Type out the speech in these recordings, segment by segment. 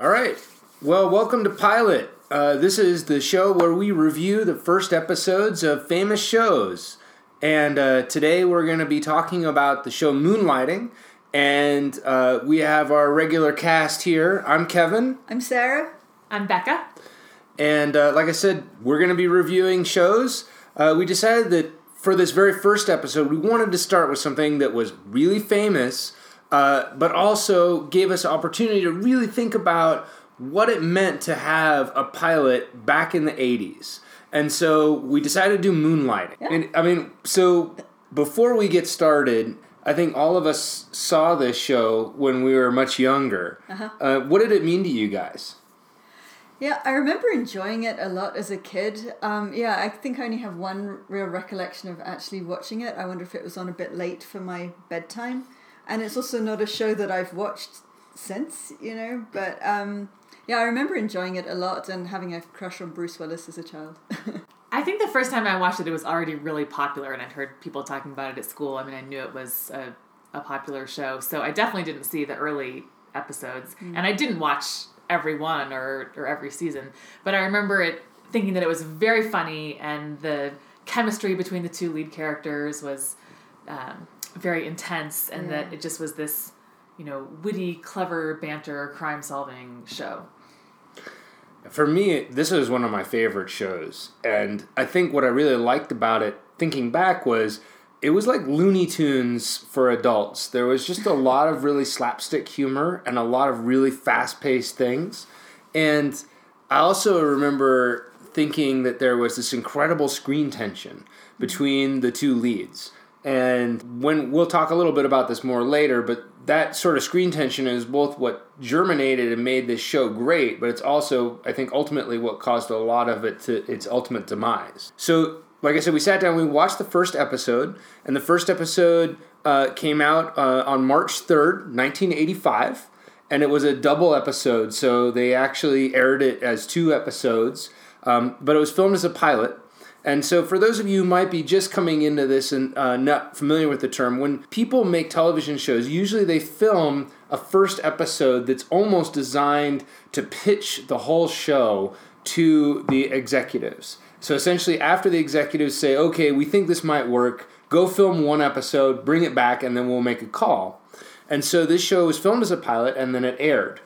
All right. Well, welcome to Pilot. Uh, this is the show where we review the first episodes of famous shows. And uh, today we're going to be talking about the show Moonlighting. And uh, we have our regular cast here. I'm Kevin. I'm Sarah. I'm Becca. And uh, like I said, we're going to be reviewing shows. Uh, we decided that for this very first episode, we wanted to start with something that was really famous, uh, but also gave us opportunity to really think about what it meant to have a pilot back in the 80s. And so we decided to do Moonlighting. Yeah. And I mean, so before we get started, I think all of us saw this show when we were much younger. Uh-huh. Uh, what did it mean to you guys? Yeah, I remember enjoying it a lot as a kid. Um, yeah, I think I only have one real recollection of actually watching it. I wonder if it was on a bit late for my bedtime. And it's also not a show that I've watched since, you know. But um, yeah, I remember enjoying it a lot and having a crush on Bruce Willis as a child. I think the first time I watched it, it was already really popular, and I'd heard people talking about it at school. I mean, I knew it was a, a popular show, so I definitely didn't see the early episodes, and I didn't watch every one or, or every season. But I remember it thinking that it was very funny, and the chemistry between the two lead characters was um, very intense, and that it just was this, you know, witty, clever banter, crime solving show. For me, this is one of my favorite shows. And I think what I really liked about it, thinking back, was it was like Looney Tunes for adults. There was just a lot of really slapstick humor and a lot of really fast paced things. And I also remember thinking that there was this incredible screen tension mm-hmm. between the two leads. And when we'll talk a little bit about this more later, but that sort of screen tension is both what germinated and made this show great, but it's also, I think, ultimately what caused a lot of it to its ultimate demise. So, like I said, we sat down, we watched the first episode, and the first episode uh, came out uh, on March 3rd, 1985, and it was a double episode, so they actually aired it as two episodes, um, but it was filmed as a pilot. And so, for those of you who might be just coming into this and uh, not familiar with the term, when people make television shows, usually they film a first episode that's almost designed to pitch the whole show to the executives. So, essentially, after the executives say, okay, we think this might work, go film one episode, bring it back, and then we'll make a call. And so, this show was filmed as a pilot and then it aired.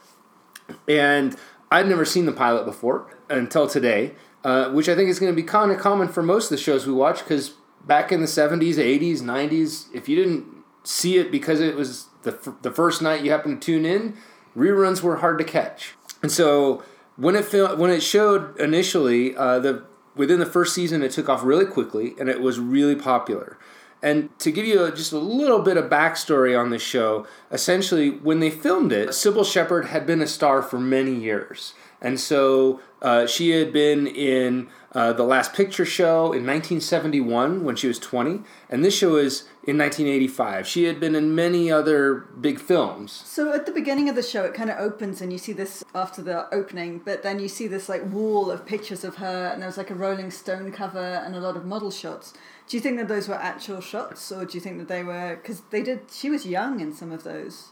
And I'd never seen the pilot before until today, uh, which I think is going to be kind of common for most of the shows we watch because back in the 70s, 80s, 90s, if you didn't see it because it was the, f- the first night you happened to tune in, reruns were hard to catch. And so when it fil- when it showed initially, uh, the within the first season, it took off really quickly and it was really popular. And to give you a, just a little bit of backstory on the show, essentially, when they filmed it, Cybill Shepherd had been a star for many years. And so uh, she had been in uh, The Last Picture Show in 1971 when she was 20, and this show is in 1985. She had been in many other big films. So at the beginning of the show, it kind of opens and you see this after the opening, but then you see this like wall of pictures of her, and there's like a Rolling Stone cover and a lot of model shots. Do you think that those were actual shots, or do you think that they were because they did? She was young in some of those.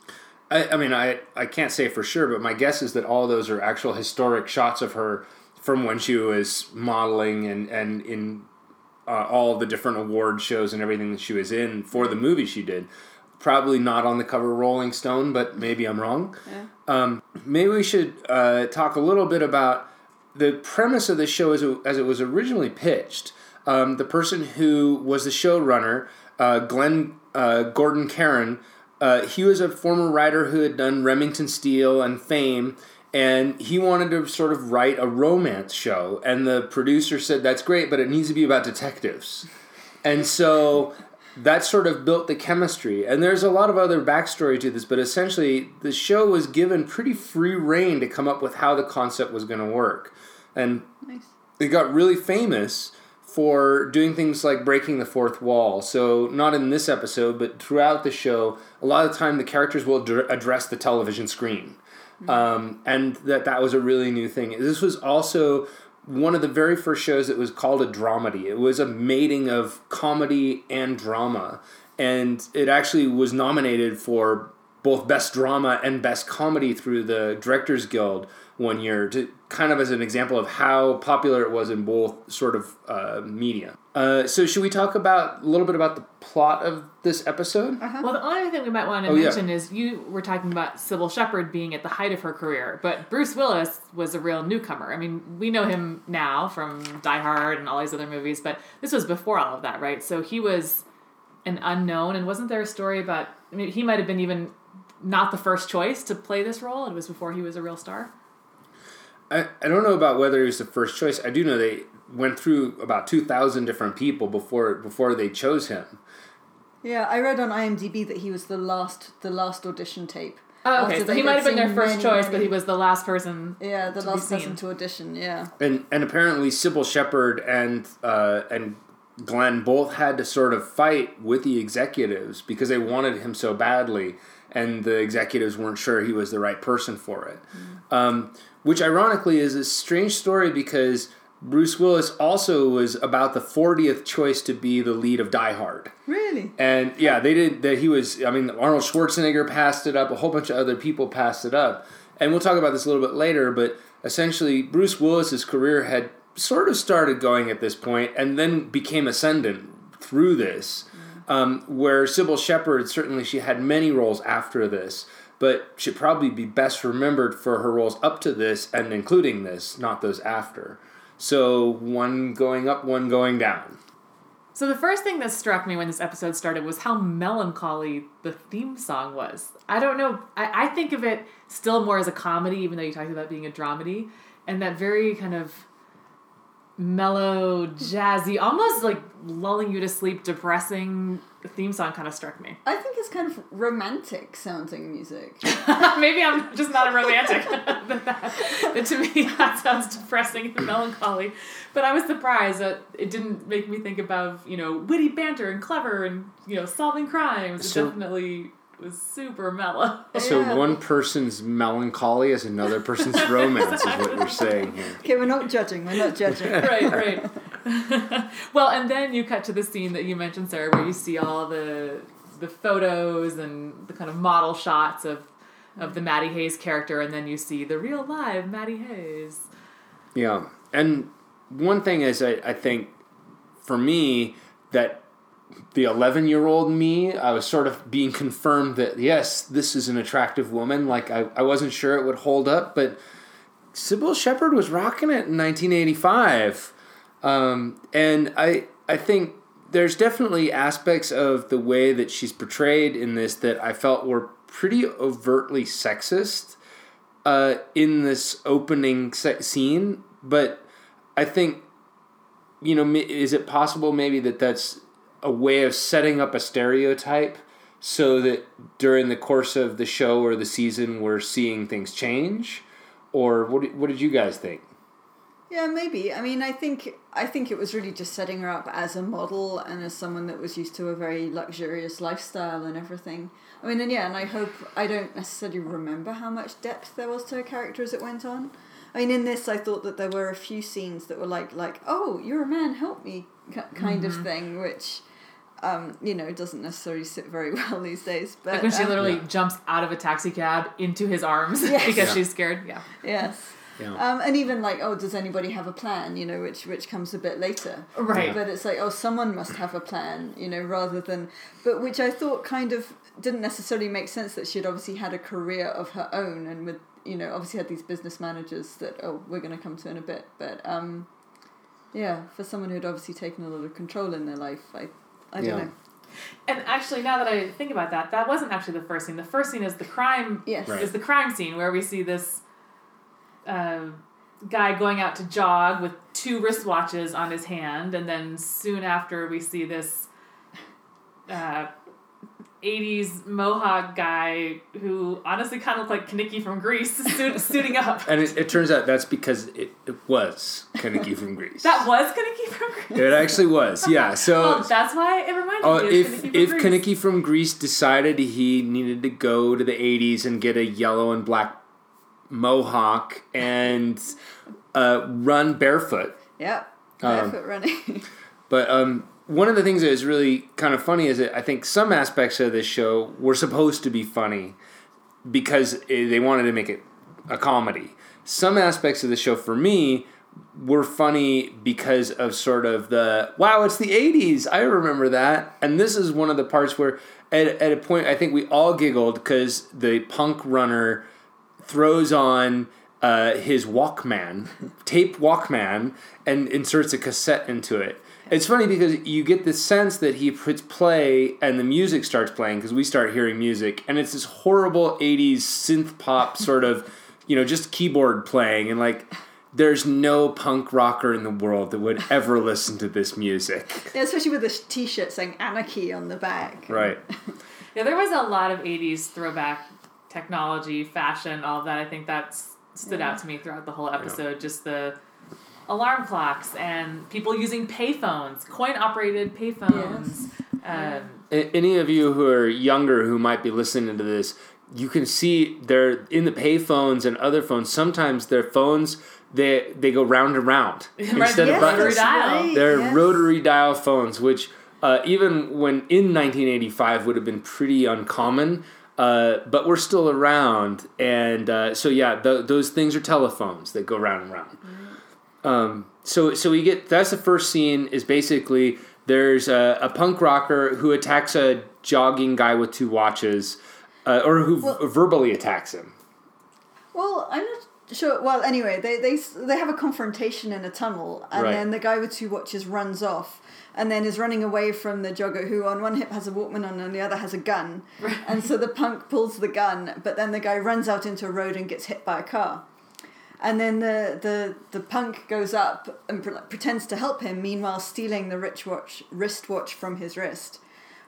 I, I mean, I, I can't say for sure, but my guess is that all those are actual historic shots of her from when she was modeling and, and in uh, all the different award shows and everything that she was in for the movie she did. Probably not on the cover of Rolling Stone, but maybe I'm wrong. Yeah. Um, maybe we should uh, talk a little bit about the premise of the show as it, as it was originally pitched. Um, the person who was the showrunner, uh, Glenn uh, Gordon Caron, uh, he was a former writer who had done Remington Steele and Fame, and he wanted to sort of write a romance show. And the producer said, "That's great, but it needs to be about detectives." And so that sort of built the chemistry. And there's a lot of other backstory to this, but essentially, the show was given pretty free reign to come up with how the concept was going to work. And Nice. it got really famous for doing things like breaking the fourth wall. So, not in this episode, but throughout the show, a lot of the time the characters will dr- address the television screen. Um, and that that was a really new thing. This was also one of the very first shows that was called a dramedy. It was a mating of comedy and drama, and it actually was nominated for both best drama and best comedy through the Directors Guild one year, to kind of as an example of how popular it was in both sort of uh, media. Uh, so, should we talk about a little bit about the plot of this episode? Well, the only thing we might want to Oh, yeah. mention is you were talking about Cybill Shepherd being at the height of her career, but Bruce Willis was a real newcomer. I mean, we know him now from Die Hard and all these other movies, but this was before all of that, right? So he was an unknown, and wasn't there a story about? I mean, he might have been even not the first choice to play this role. It was before he was a real star. I, I don't know about whether he was the first choice. I do know they went through about two thousand different people before before they chose him. Yeah, I read on IMDb that he was the last the last audition tape. Oh, okay, so he might have been their first many, choice, many- but he was the last person. Yeah, the to be last person seen. to audition. Yeah. and and apparently Cybill Shepherd and uh, and Glenn both had to sort of fight with the executives because they wanted him so badly, and the executives weren't sure he was the right person for it. Um, which ironically is a strange story because Bruce Willis also was about the 40th choice to be the lead of Die Hard. Really? And yeah, they did that. He was, I mean, Arnold Schwarzenegger passed it up, a whole bunch of other people passed it up. And we'll talk about this a little bit later, but essentially, Bruce Willis's career had sort of started going at this point and then became ascendant through this. Um, where Cybill Shepherd, certainly she had many roles after this, but should probably be best remembered for her roles up to this and including this, not those after. So one going up, one going down. So the first thing that struck me when this episode started was how melancholy the theme song was. I don't know. I, I think of it still more as a comedy, even though you talked about being a dramedy, and that very kind of mellow, jazzy, almost like lulling you to sleep, depressing theme song kind of struck me. I think it's kind of romantic sounding music. Maybe I'm just not a romantic. but, that, but to me, that sounds depressing and melancholy. But I was surprised that it didn't make me think about, you know, witty banter and clever and, you know, solving crimes. It So- definitely was super mellow. So Yeah. one person's melancholy is another person's romance, is what you're saying here. Okay, we're not judging. We're not judging. right, right. well, and then you cut to the scene that you mentioned, Sarah, where you see all the the photos and the kind of model shots of of the Maddie Hayes character, and then you see the real live Maddie Hayes. Yeah. And one thing is, I, I think for me, that the 11 year old me, I was sort of being confirmed that, yes, this is an attractive woman. Like, I, I wasn't sure it would hold up, but Cybill Shepherd was rocking it in 1985. Um, and I, I think there's definitely aspects of the way that she's portrayed in this that I felt were pretty overtly sexist uh, in this opening scene, but I think you know, is it possible maybe that that's a way of setting up a stereotype so that during the course of the show or the season we're seeing things change, or what? did- What did you guys think? Yeah, maybe. I mean, I think I think it was really just setting her up as a model and as someone that was used to a very luxurious lifestyle and everything. I mean, and yeah, and I hope I don't necessarily remember how much depth there was to her character as it went on. I mean, in this, I thought that there were a few scenes that were like, like, oh, you're a man, help me, ki- kind of mm-hmm. thing, which, um, you know, doesn't necessarily sit very well these days. But Like when she um, literally Yeah. jumps out of a taxi cab into his arms Yes. because Yeah. she's scared. Yeah. yes. Yeah. Um, and even like, oh, does anybody have a plan? You know, which which comes a bit later. Right. But it's like, oh, someone must have a plan. You know, rather than, but which I thought kind of didn't necessarily make sense that she'd obviously had a career of her own and with you know obviously had these business managers that oh we're going to come to in a bit. But um, yeah, for someone who'd obviously taken a lot of control in their life, I I don't Yeah. know. And actually, now that I think about that, that wasn't actually the first scene. The first scene is the crime. Yes. Right. Is the crime scene where we see this uh, guy going out to jog with two wristwatches on his hand, and then soon after we see this uh, 80s mohawk guy who honestly kind of looked like Kenickie from Grease suit, suiting up. And it, it turns out that's because it, it was Kenickie from Grease. That was Kenickie from Grease. it actually was, yeah. So Well, that's why it reminded Oh, me of if Kenickie from if Grease. Kenickie from Greece decided he needed to go to the '80s and get a yellow and black mohawk and uh, run barefoot, Yep. Um, Barefoot running. but um, one of the things that is really kind of funny is that I think some aspects of this show were supposed to be funny, because they wanted to make it a comedy. Some aspects of the show for me were funny because of sort of the wow, it's the 80s. I remember that. And this is one of the parts where at, at a point I think we all giggled because the punk runner throws on uh, his Walkman, tape Walkman, and inserts a cassette into it. It's funny because you get the sense that he puts play and the music starts playing because we start hearing music, and it's this horrible 80s synth pop sort of, you know, just keyboard playing. And like, there's no punk rocker in the world that would ever listen to this music. Yeah, especially with this T-shirt saying "Anarchy" on the back. Right. Yeah, there was a lot of '80s throwback technology, fashion, all of that. I think that's stood out to me throughout the whole episode. Just the alarm clocks and people using payphones, coin operated payphones. Um, Any of you who are younger who might be listening to this, you can see they're in the payphones and other phones. Sometimes their phones they they go round and round instead Yes, of rotary buttons. that's dial. right, They're yes. rotary dial phones, which uh, even when in 1985 would have been pretty uncommon, uh, but we're still around. And uh, so yeah, th- those things are telephones that go round and round. Um, so so we get that's the first scene is basically there's a, a punk rocker who attacks a jogging guy with two watches, uh, or who Well- v- verbally attacks him. Well, I'm not sure. Well, anyway, they they they have a confrontation in a tunnel, and Right. then the guy with two watches runs off, and then is running away from the jogger who on one hip has a Walkman on and the other has a gun, and so the punk pulls the gun, but then the guy runs out into a road and gets hit by a car. And then the, the, the punk goes up and pre- pretends to help him, meanwhile stealing the rich watch, wristwatch from his wrist.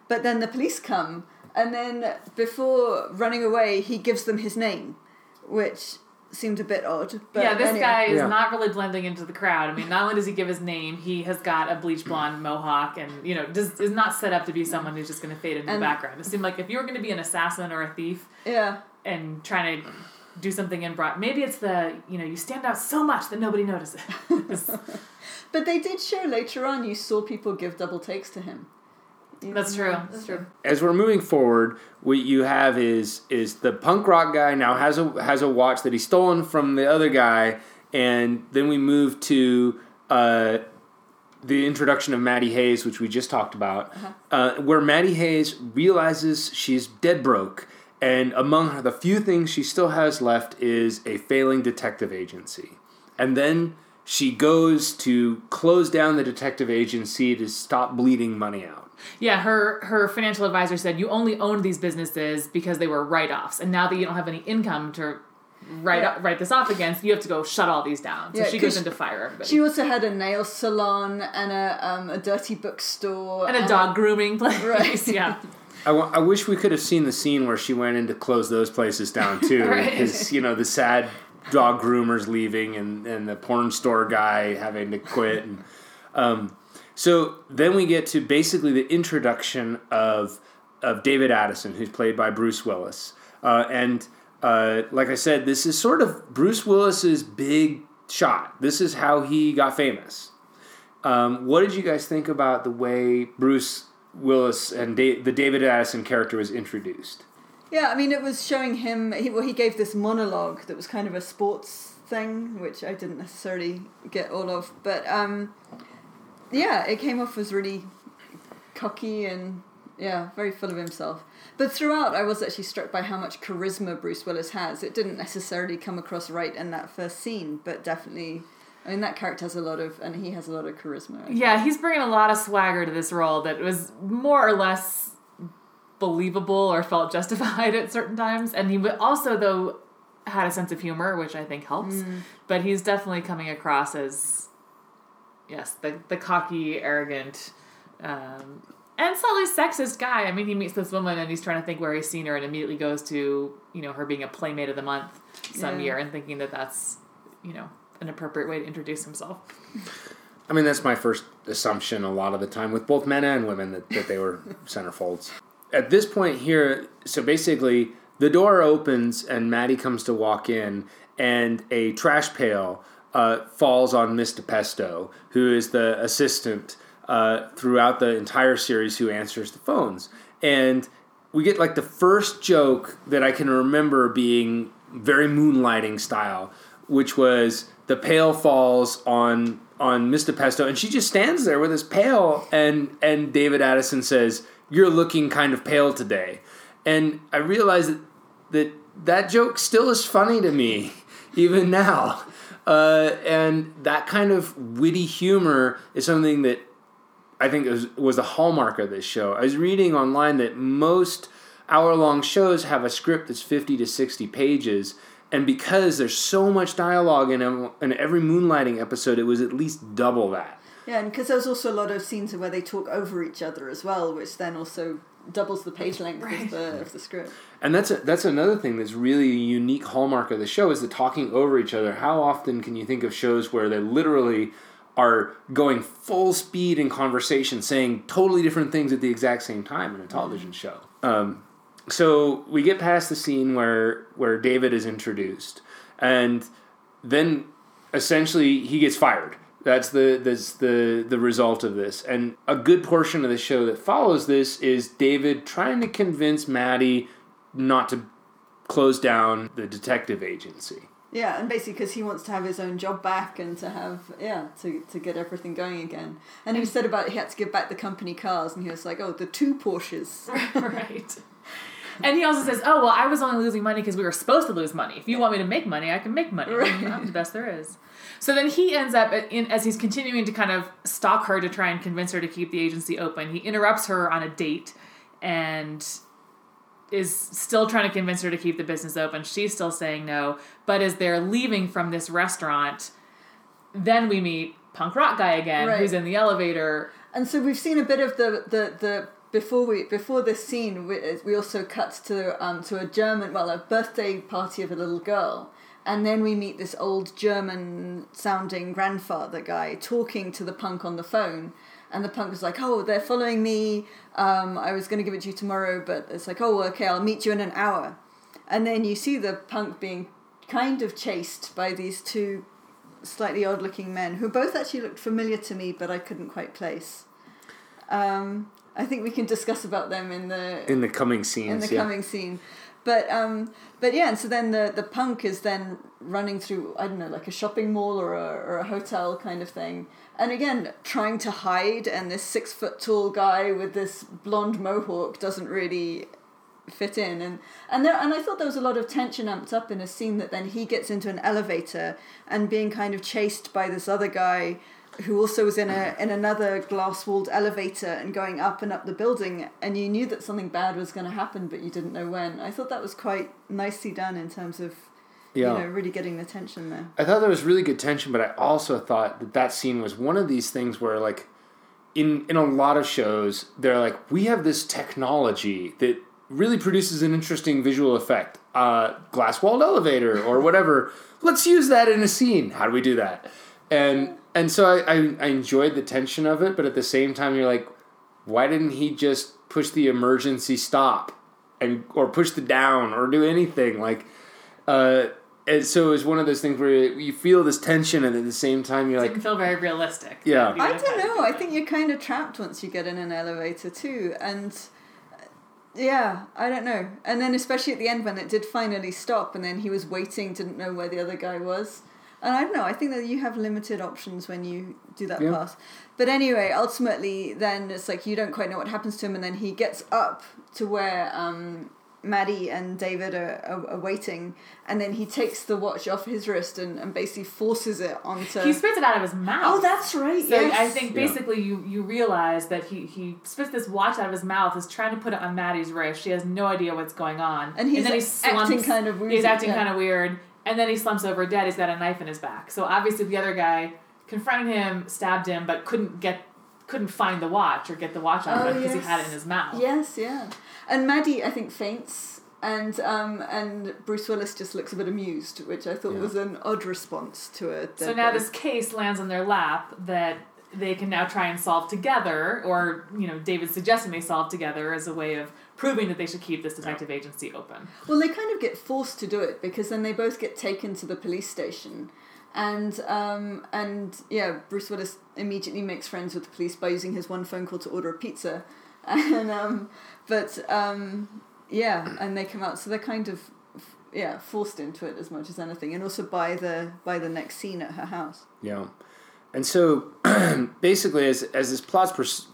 But then the police come, and then before running away, he gives them his name, which seemed a bit odd. But yeah, this anyway. guy is Yeah. not really blending into the crowd. I mean, not only does he give his name, he has got a bleach blonde mohawk, and you know, just is not set up to be someone who's just going to fade into the background. It seemed like if you were going to be an assassin or a thief Yeah. and trying to do something in broad, maybe it's the you know you stand out so much that nobody notices. But they did show later on, you saw people give double takes to him. You That's know, true. That's true. as we're moving forward, what you have is is the punk rock guy now has a has a watch that he's stolen from the other guy, and then we move to uh, the introduction of Maddie Hayes, which we just talked about, uh where Maddie Hayes realizes she's dead broke, and among the few things she still has left is a failing detective agency, and then. She goes to close down the detective agency to stop bleeding money out. Yeah, her her financial advisor said you only owned these businesses because they were write offs, and now that you don't have any income to write Yeah. write this off against, you have to go shut all these down. So Yeah, she goes 'cause into fire everybody. She also had a nail salon and a, um, a dirty bookstore. and a dog grooming place. Right. yeah. I, I wish we could have seen the scene where she went in to close those places down too. Right. Because you know the sad dog groomers leaving and, and the porn store guy having to quit. And, um, so then we get to basically the introduction of of David Addison, who's played by Bruce Willis, uh, and uh, like I said, this is sort of Bruce Willis's big shot. This is how he got famous. Um, what did you guys think about the way Bruce Willis and da- the David Addison character was introduced? Yeah, I mean, it was showing him. He, well, he gave this monologue that was kind of a sports thing, which I didn't necessarily get all of. But um, yeah, it came off as really cocky and yeah, very full of himself. But throughout, I was actually struck by how much charisma Bruce Willis has. It didn't necessarily come across right in that first scene, but definitely. I mean, that character has a lot of, and he has a lot of charisma. Yeah, he's bringing a lot of swagger to this role that was more or less believable or felt justified at certain times. And he would also, though, had a sense of humor, which I think helps. But he's definitely coming across as, yes, the, the cocky, arrogant, um, and slightly sexist guy. I mean, he meets this woman and he's trying to think where he's seen her and immediately goes to, you know, her being a playmate of the month some Yeah. year and thinking that that's, you know, an appropriate way to introduce himself. I mean, that's my first assumption a lot of the time with both men and women that, that they were centerfolds. At this point here, so basically, the door opens and Maddie comes to walk in, and a trash pail uh, falls on Miss DiPesto, who is the assistant uh, throughout the entire series who answers the phones. And we get like the first joke that I can remember being very moonlighting style, which was the pail falls on on Mr. Pesto, and she just stands there with his pail, and and David Addison says, "You're looking kind of pale today," and I realize that that, that joke still is funny to me even now. Uh, and that kind of witty humor is something that I think was, was the hallmark of this show. I was reading online that most hour long shows have a script that's 50 to 60 pages. And because there's so much dialogue in, in every moonlighting episode, it was at least double that. Yeah, and because there's also a lot of scenes where they talk over each other as well, which then also doubles the page length right. of, the, of the script. And that's a, that's another thing that's really a unique hallmark of the show is the talking over each other. How often can you think of shows where they literally are going full speed in conversation, saying totally different things at the exact same time in a television show? Um, so we get past the scene where where David is introduced, and then essentially he gets fired that's the that's the the result of this. And a good portion of the show that follows this is David trying to convince Maddie not to close down the detective agency. Yeah, and basically because he wants to have his own job back and to have yeah to, to get everything going again. And he said about he had to give back the company cars, and he was like, "Oh, the two Porsches." right. And he also says, "Oh well, I was only losing money because we were supposed to lose money. If you want me to make money, I can make money. Right. I'm the best there is." So then he ends up uh, in as he's continuing to kind of stalk her to try and convince her to keep the agency open. He interrupts her on a date and is still trying to convince her to keep the business open. She's still saying no. But as they're leaving from this restaurant, then we meet punk rock guy again, right. who's in the elevator. And so we've seen a bit of the the the before we before this scene we, we also cut to um to a German well a birthday party of a little girl and then we meet this old German sounding grandfather guy talking to the punk on the phone. And the punk was like, Oh, they're following me. Um, I was going to give it to you tomorrow, but it's like, Oh, okay, I'll meet you in an hour. And then you see the punk being kind of chased by these two slightly odd looking men who both actually looked familiar to me, but I couldn't quite place. Um, I think we can discuss about them in the in the coming scenes. In the yeah. coming scene, but um, but yeah, and so then the the punk is then running through I don't know like a shopping mall or a or a hotel kind of thing, and again trying to hide, and this six foot tall guy with this blonde mohawk doesn't really fit in and and there and I thought there was a lot of tension amped up in a scene that then he gets into an elevator and being kind of chased by this other guy who also was in a in another glass walled elevator and going up and up the building and you knew that something bad was going to happen but you didn't know when. I thought that was quite nicely done in terms of yeah. you know really getting the tension there. I thought there was really good tension but i also thought that that scene was one of these things where like in in a lot of shows they're like we have this technology that really produces an interesting visual effect uh, glass walled elevator or whatever. Let's use that in a scene. How do we do that? And and so I, I, I enjoyed the tension of it, but at the same time, you're like, why didn't he just push the emergency stop and or push the down or do anything like? Uh, and so it was one of those things where you feel this tension, and at the same time, you're it like, didn't feel very realistic. Yeah, I don't know. I think you're kind of trapped once you get in an elevator too, and yeah, I don't know. And then especially at the end when it did finally stop, and then he was waiting, didn't know where the other guy was. And I don't know. I think that you have limited options when you do that yeah. pass. But anyway, ultimately, then it's like you don't quite know what happens to him, and then he gets up to where um, Maddie and David are, are, are, waiting, and then he takes the watch off his wrist and, and basically forces it onto. He spits it out of his mouth. Oh, that's right. So yes. I think basically yeah. you you realize that he he spits this watch out of his mouth, is trying to put it on Maddie's wrist. She has no idea what's going on, and he's and then he slumps, acting kind of weird. He's acting yeah. kind of weird and then he slumps over dead. He's got a knife in his back. So obviously the other guy confronted him, stabbed him, but couldn't get couldn't find the watch or get the watch out of it because yes. he had it in his mouth. Yes, yeah. And Maddie, I think, faints, and um, and Bruce Willis just looks a bit amused, which I thought yeah. was an odd response to it. So now this case lands on their lap that they can now try and solve together, or you know, David's suggesting they solve together as a way of proving that they should keep this detective agency open. Well, they kind of get forced to do it because then they both get taken to the police station. And um, and yeah, Bruce Willis immediately makes friends with the police by using his one phone call to order a pizza, and um, but um, yeah, and they come out, so they're kind of yeah forced into it as much as anything, and also by the by the next scene at her house. Yeah, and so basically, as as this plot's pers-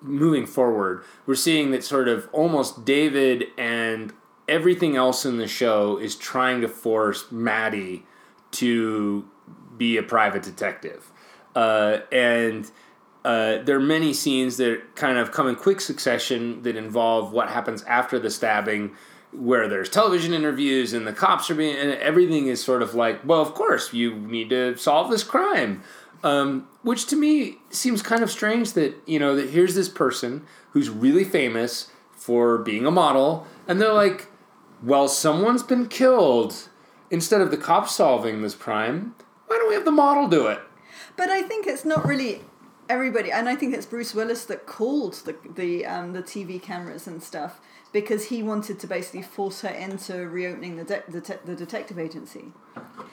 moving forward, we're seeing that sort of almost David and everything else in the show is trying to force Maddie to be a private detective, uh, and. Uh, there are many scenes that kind of come in quick succession that involve what happens after the stabbing, where there's television interviews and the cops are being, and everything is sort of like, well, of course, you need to solve this crime. Um, which to me seems kind of strange that, you know, that here's this person who's really famous for being a model, and they're like, well, someone's been killed. Instead of the cops solving this crime, why don't we have the model do it? But I think it's not really everybody, and I think it's Bruce Willis that called the the um, the TV cameras and stuff because he wanted to basically force her into reopening the de- the, te- the detective agency.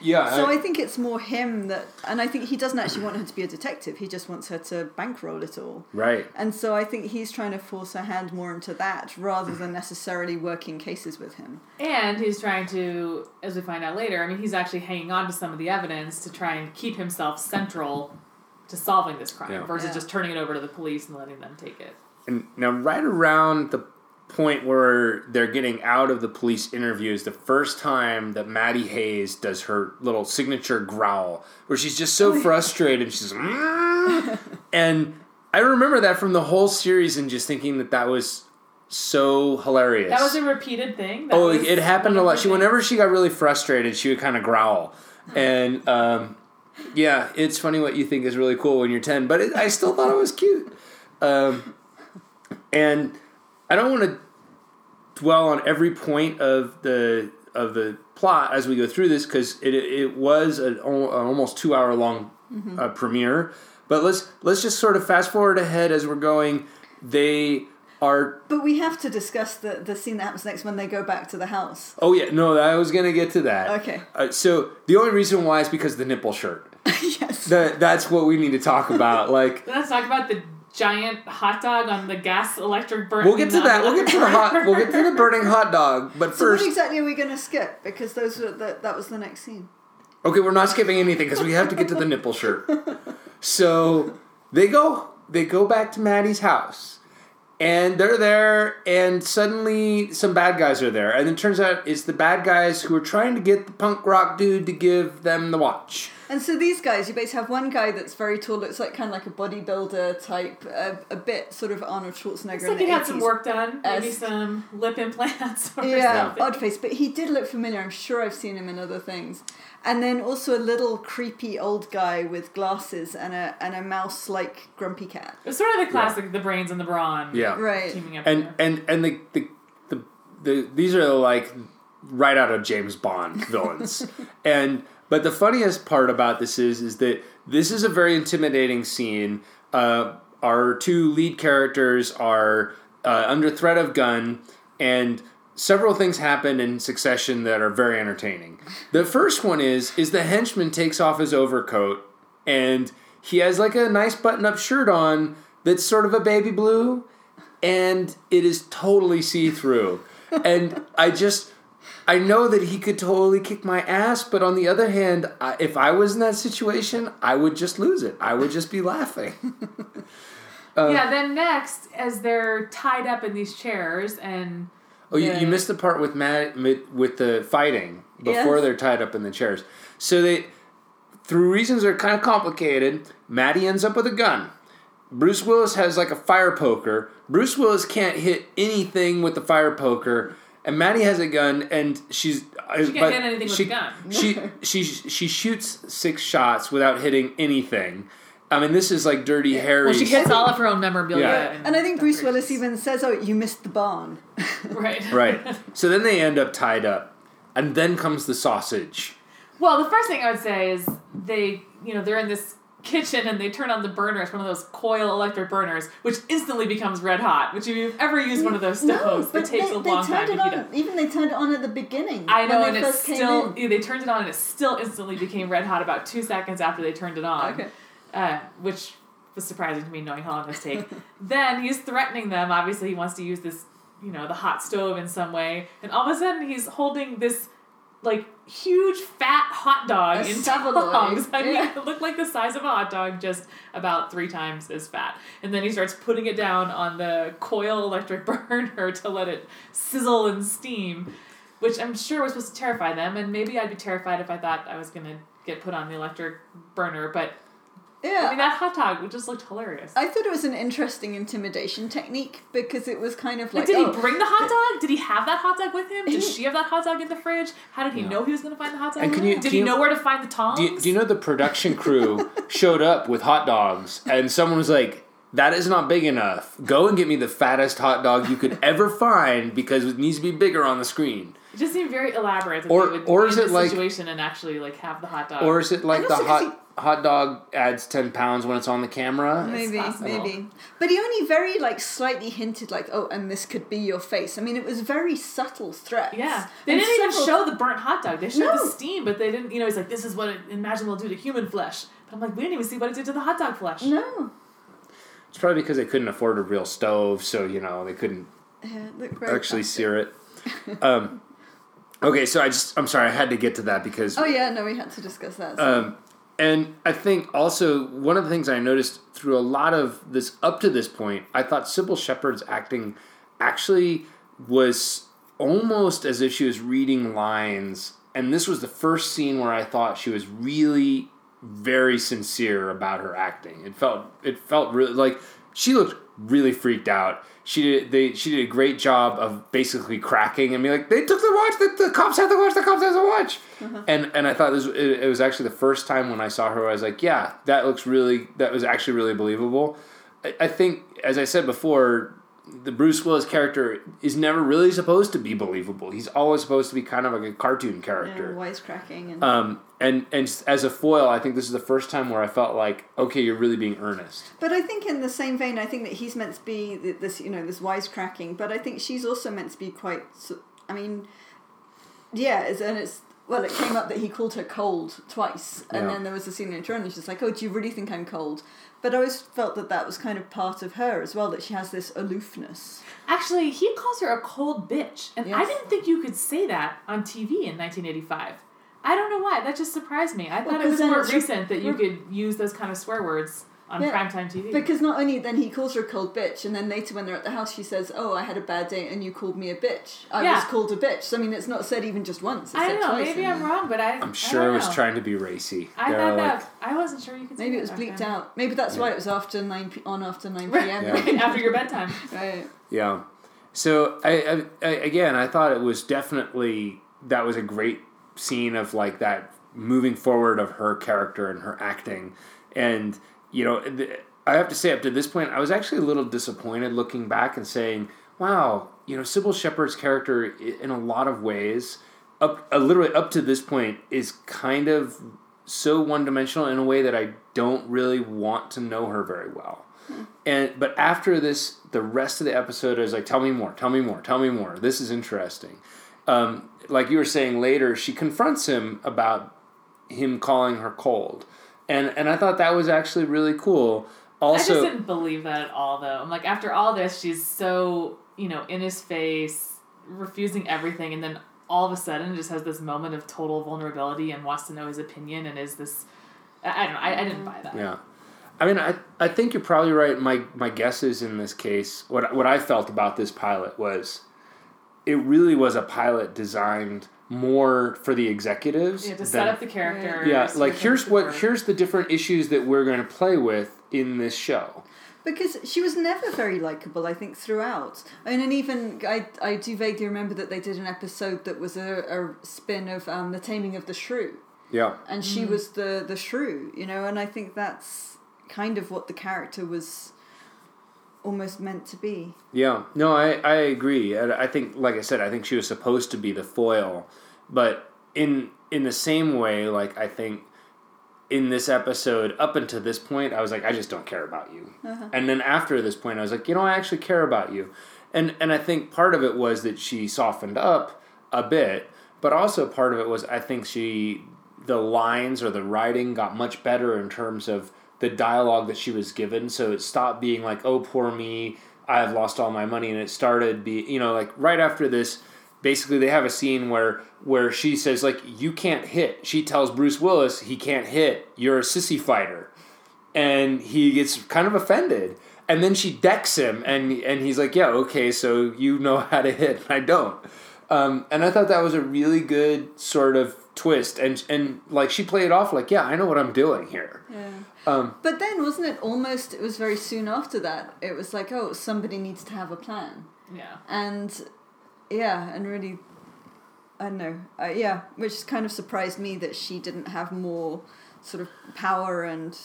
Yeah. So I think it's more him that, and I think he doesn't actually want her to be a detective. He just wants her to bankroll it all. right. And so I think he's trying to force her hand more into that rather than necessarily working cases with him. And he's trying to, as we find out later, I mean, he's actually hanging on to some of the evidence to try and keep himself central to solving this crime Yeah. versus Yeah. just turning it over to the police and letting them take it. And now, right around the point where they're getting out of the police interview is the first time that Maddie Hayes does her little signature growl, where she's just so frustrated. She's "Mm." and I remember that from the whole series and just thinking that that was so hilarious. That was a repeated thing. That oh, it happened a lot. She whenever she got really frustrated, she would kind of growl, and um, yeah, it's funny what you think is really cool when you're ten, but it, I still thought it was cute. Um, and I don't want to dwell on every point of the of the plot as we go through this because it it was an, an almost two hour long uh, premiere. But let's let's just sort of fast forward ahead as we're going. They are But we have to discuss the, the scene that happens next when they go back to the house. Oh yeah, no, I was gonna get to that. Okay. Uh, so the only reason why is because of the nipple shirt. yes. That that's what we need to talk about. Like Let's talk about the giant hot dog on the gas electric burn. we'll get to that. We'll get to the hot. We'll get to the burning hot dog. But so what first, exactly are we going to skip? Because those were the, that was the next scene. okay, we're not skipping anything because we have to get to the nipple shirt. So they go. They go back to Maddie's house. And they're there, and suddenly some bad guys are there. And it turns out it's the bad guys who are trying to get the punk rock dude to give them the watch. And so these guys, you basically have one guy that's very tall, looks like kind of like a bodybuilder type, a, a bit sort of Arnold Schwarzenegger. Looks in like he had some work done. Maybe As- some lip implants or Yeah, something. odd face, but he did look familiar. I'm sure I've seen him in other things. And then also a little creepy old guy with glasses and a and a mouse like grumpy cat. It's sort of the classic, the brains and the brawn. Yeah. Right. Teaming up. and there. and and the, the the the these are like right out of James Bond villains, and but the funniest part about this is is that this is a very intimidating scene. Uh, our two lead characters are uh, under threat of gun, and several things happen in succession that are very entertaining. The first one is is the henchman takes off his overcoat and he has like a nice button up shirt on that's sort of a baby blue and it is totally see through. and I just, I know that he could totally kick my ass, but on the other hand, I, if I was in that situation, I would just lose it. I would just be laughing. Uh, yeah, then next, as they're tied up in these chairs and Oh, you, the- you missed the part with Matt with the fighting before Yes. they're tied up in the chairs. So they, through reasons that are kind of complicated, Maddie ends up with a gun. Bruce Willis has like a fire poker. Bruce Willis can't hit anything with the fire poker, and Maddie has a gun, and she's uh, She can't hit anything with a gun. she she she shoots six shots without hitting anything. I mean, this is like Dirty Harry. well, she gets all of her own memorabilia. Yeah. And, And I think Bruce Willis decorations. even says, "Oh, you missed the barn." right. right. So then they end up tied up, and then comes the sausage. Well, the first thing I would say is they, you know, they're in this kitchen and they turn on the burner. It's one of those coil electric burners, which instantly becomes red hot. Which if you've ever used one of those stoves, it takes they, a long they time turned to heat on. up. Even they turned it on at the beginning. I know, when and it still yeah, they turned it on, and it still instantly became red hot about two seconds after they turned it on. Okay. uh, which was surprising to me knowing how long this take. then he's threatening them. Obviously, he wants to use this you know, the hot stove in some way, and all of a sudden he's holding this like huge fat hot dog A in tongs. I mean, Yeah. it looked like the size of a hot dog, just about three times as fat. And then he starts putting it down on the coil electric burner to let it sizzle and steam, which I'm sure was supposed to terrify them. And maybe I'd be terrified if I thought I was gonna get put on the electric burner. But Yeah. I mean, that hot dog just looked hilarious. I thought it was an interesting intimidation technique because it was kind of Like, like, did oh, he bring the hot dog? Did he have that hot dog with him? Did she have that hot dog in the fridge? How did he Yeah. know he was going to find the hot dog? And can you- did can he you- know where to find the tongs? Do you, do you know the production crew showed up with hot dogs and someone was like, that is not big enough. Go and get me the fattest hot dog you could ever find because it needs to be bigger on the screen. It just seemed very elaborate. That Or- they would or is it this like- situation and actually like have the hot dog? Or is it like the also 'cause hot hot dog adds 10 pounds when it's on the camera? maybe, maybe. But he only very like slightly hinted like, oh, and this could be your face. I mean, it was very subtle threats. yeah, they And didn't even several- show the burnt hot dog. They showed No. the steam, but they didn't. You know, he's like, "This is what it, imagine will do to human flesh." But I'm like, we didn't even see what it did to the hot dog flesh. No. It's probably because they couldn't afford a real stove, so you know they couldn't Yeah, it looked very actually plastic. sear it. Um, okay, so I just I'm sorry I had to get to that because Oh yeah, no, we had to discuss that. so- Um, and I think also one of the things I noticed through a lot of this up to this point, I thought Cybill Shepherd's acting actually was almost as if she was reading lines. And this was the first scene where I thought she was really very sincere about her acting. It felt it felt really like she looked really freaked out. She did they she did a great job of basically cracking and be like, they took the watch, the, the cops had the watch, the cops have the watch. Uh-huh. And and I thought this it, it was actually the first time when I saw her, I was like, yeah, that looks really that was actually really believable. I, I think as I said before, the Bruce Willis character is never really supposed to be believable. He's always supposed to be kind of like a cartoon yeah, character. wisecracking and Um, and and as a foil, I think this is the first time where I felt like, okay, you're really being earnest. But I think in the same vein, I think that he's meant to be this, you know, this wisecracking. But I think she's also meant to be quite. I mean, yeah, it's, and it's well, it came up that he called her cold twice, and Yeah. then there was a scene later on, and she's like, "Oh, do you really think I'm cold?" But I always felt that that was kind of part of her as well, that she has this aloofness. Actually, he calls her a cold bitch, and I didn't think you could say that on TV in 1985. I don't know why. That just surprised me. I Well, thought it was more recent that you could use those kind of swear words on Yeah, primetime TV. Because not only then he calls her a cold bitch, and then later when they're at the house, she says, "Oh, I had a bad day, and you called me a bitch. I Yeah. was called a bitch." So I mean, it's not said even just once. It's I don't know. Maybe I'm there. wrong, but I. I'm I sure don't it was know. trying to be racy. I They're thought like, that. I wasn't sure you could. Maybe it was bleeped then. out. Maybe that's why it was after nine p- on after nine p.m. Yeah. right after your bedtime. Right. Yeah. So I, I, I again I thought it was definitely that was a great scene of like that moving forward of her character and her acting, and you know I have to say up to this point I was actually a little disappointed looking back and saying, wow, you know Cybill Shepherd's character in a lot of ways up uh, literally up to this point is kind of so one dimensional in a way that I don't really want to know her very well. And but after this, the rest of the episode is like, tell me more, tell me more, tell me more. This is interesting. Um, like you were saying later, she confronts him about him calling her cold, and and I thought that was actually really cool. Also, I just didn't believe that at all, though. I'm like, after all this, she's so you know in his face, refusing everything, and then all of a sudden just has this moment of total vulnerability and wants to know his opinion and is this. I I don't know. I, I didn't buy that. Yeah. I mean, I, I think you're probably right. My my guess is in this case, what what I felt about this pilot was, it really was a pilot designed more for the executives. Yeah, to than- set up the characters. yeah, like here's what work. here's the different issues that we're going to play with in this show. Because she was never very likable, I think, throughout. And, and even, I, I do vaguely remember that they did an episode that was a, a spin of um, The Taming of the Shrew. Yeah. And she was the, the shrew, you know, and I think that's kind of what the character was almost meant to be. Yeah, no, I, I agree. And I think, like I said, I think she was supposed to be the foil, but in in the same way, like I think in this episode, up until this point, I was like, I just don't care about you. Uh-huh. And then after this point, I was like, you know, I actually care about you. And and I think part of it was that she softened up a bit, but also part of it was I think she the lines or the writing got much better in terms of the dialogue that she was given. So it stopped being like, oh, poor me. I have lost all my money, and it started be you know like right after this. Basically, they have a scene where where she says like you can't hit. She tells Bruce Willis he can't hit. You're a sissy fighter, and he gets kind of offended. And then she decks him, and and he's like, yeah, okay, so you know how to hit, and I don't. Um, and I thought that was a really good sort of twist, and and like she played it off like, yeah, I know what I'm doing here. Yeah. Um, But then, wasn't it almost? It was very soon after that. It was like, oh, somebody needs to have a plan, Yeah. and yeah, and really, I don't know, uh, yeah, which kind of surprised me that she didn't have more sort of power and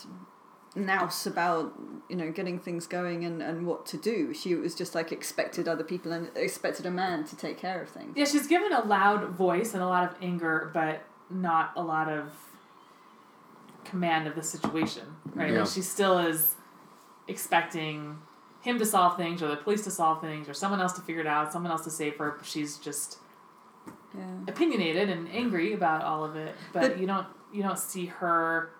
nous about you know getting things going and and what to do. She was just like expected other people and expected a man to take care of things. Yeah, she's given a loud voice and a lot of anger, but not a lot of command of the situation, right? Yeah. Like she still is expecting him to solve things or the police to solve things or someone else to figure it out, someone else to save her. She's just Yeah. opinionated and angry about all of it, but, But- you don't you don't see her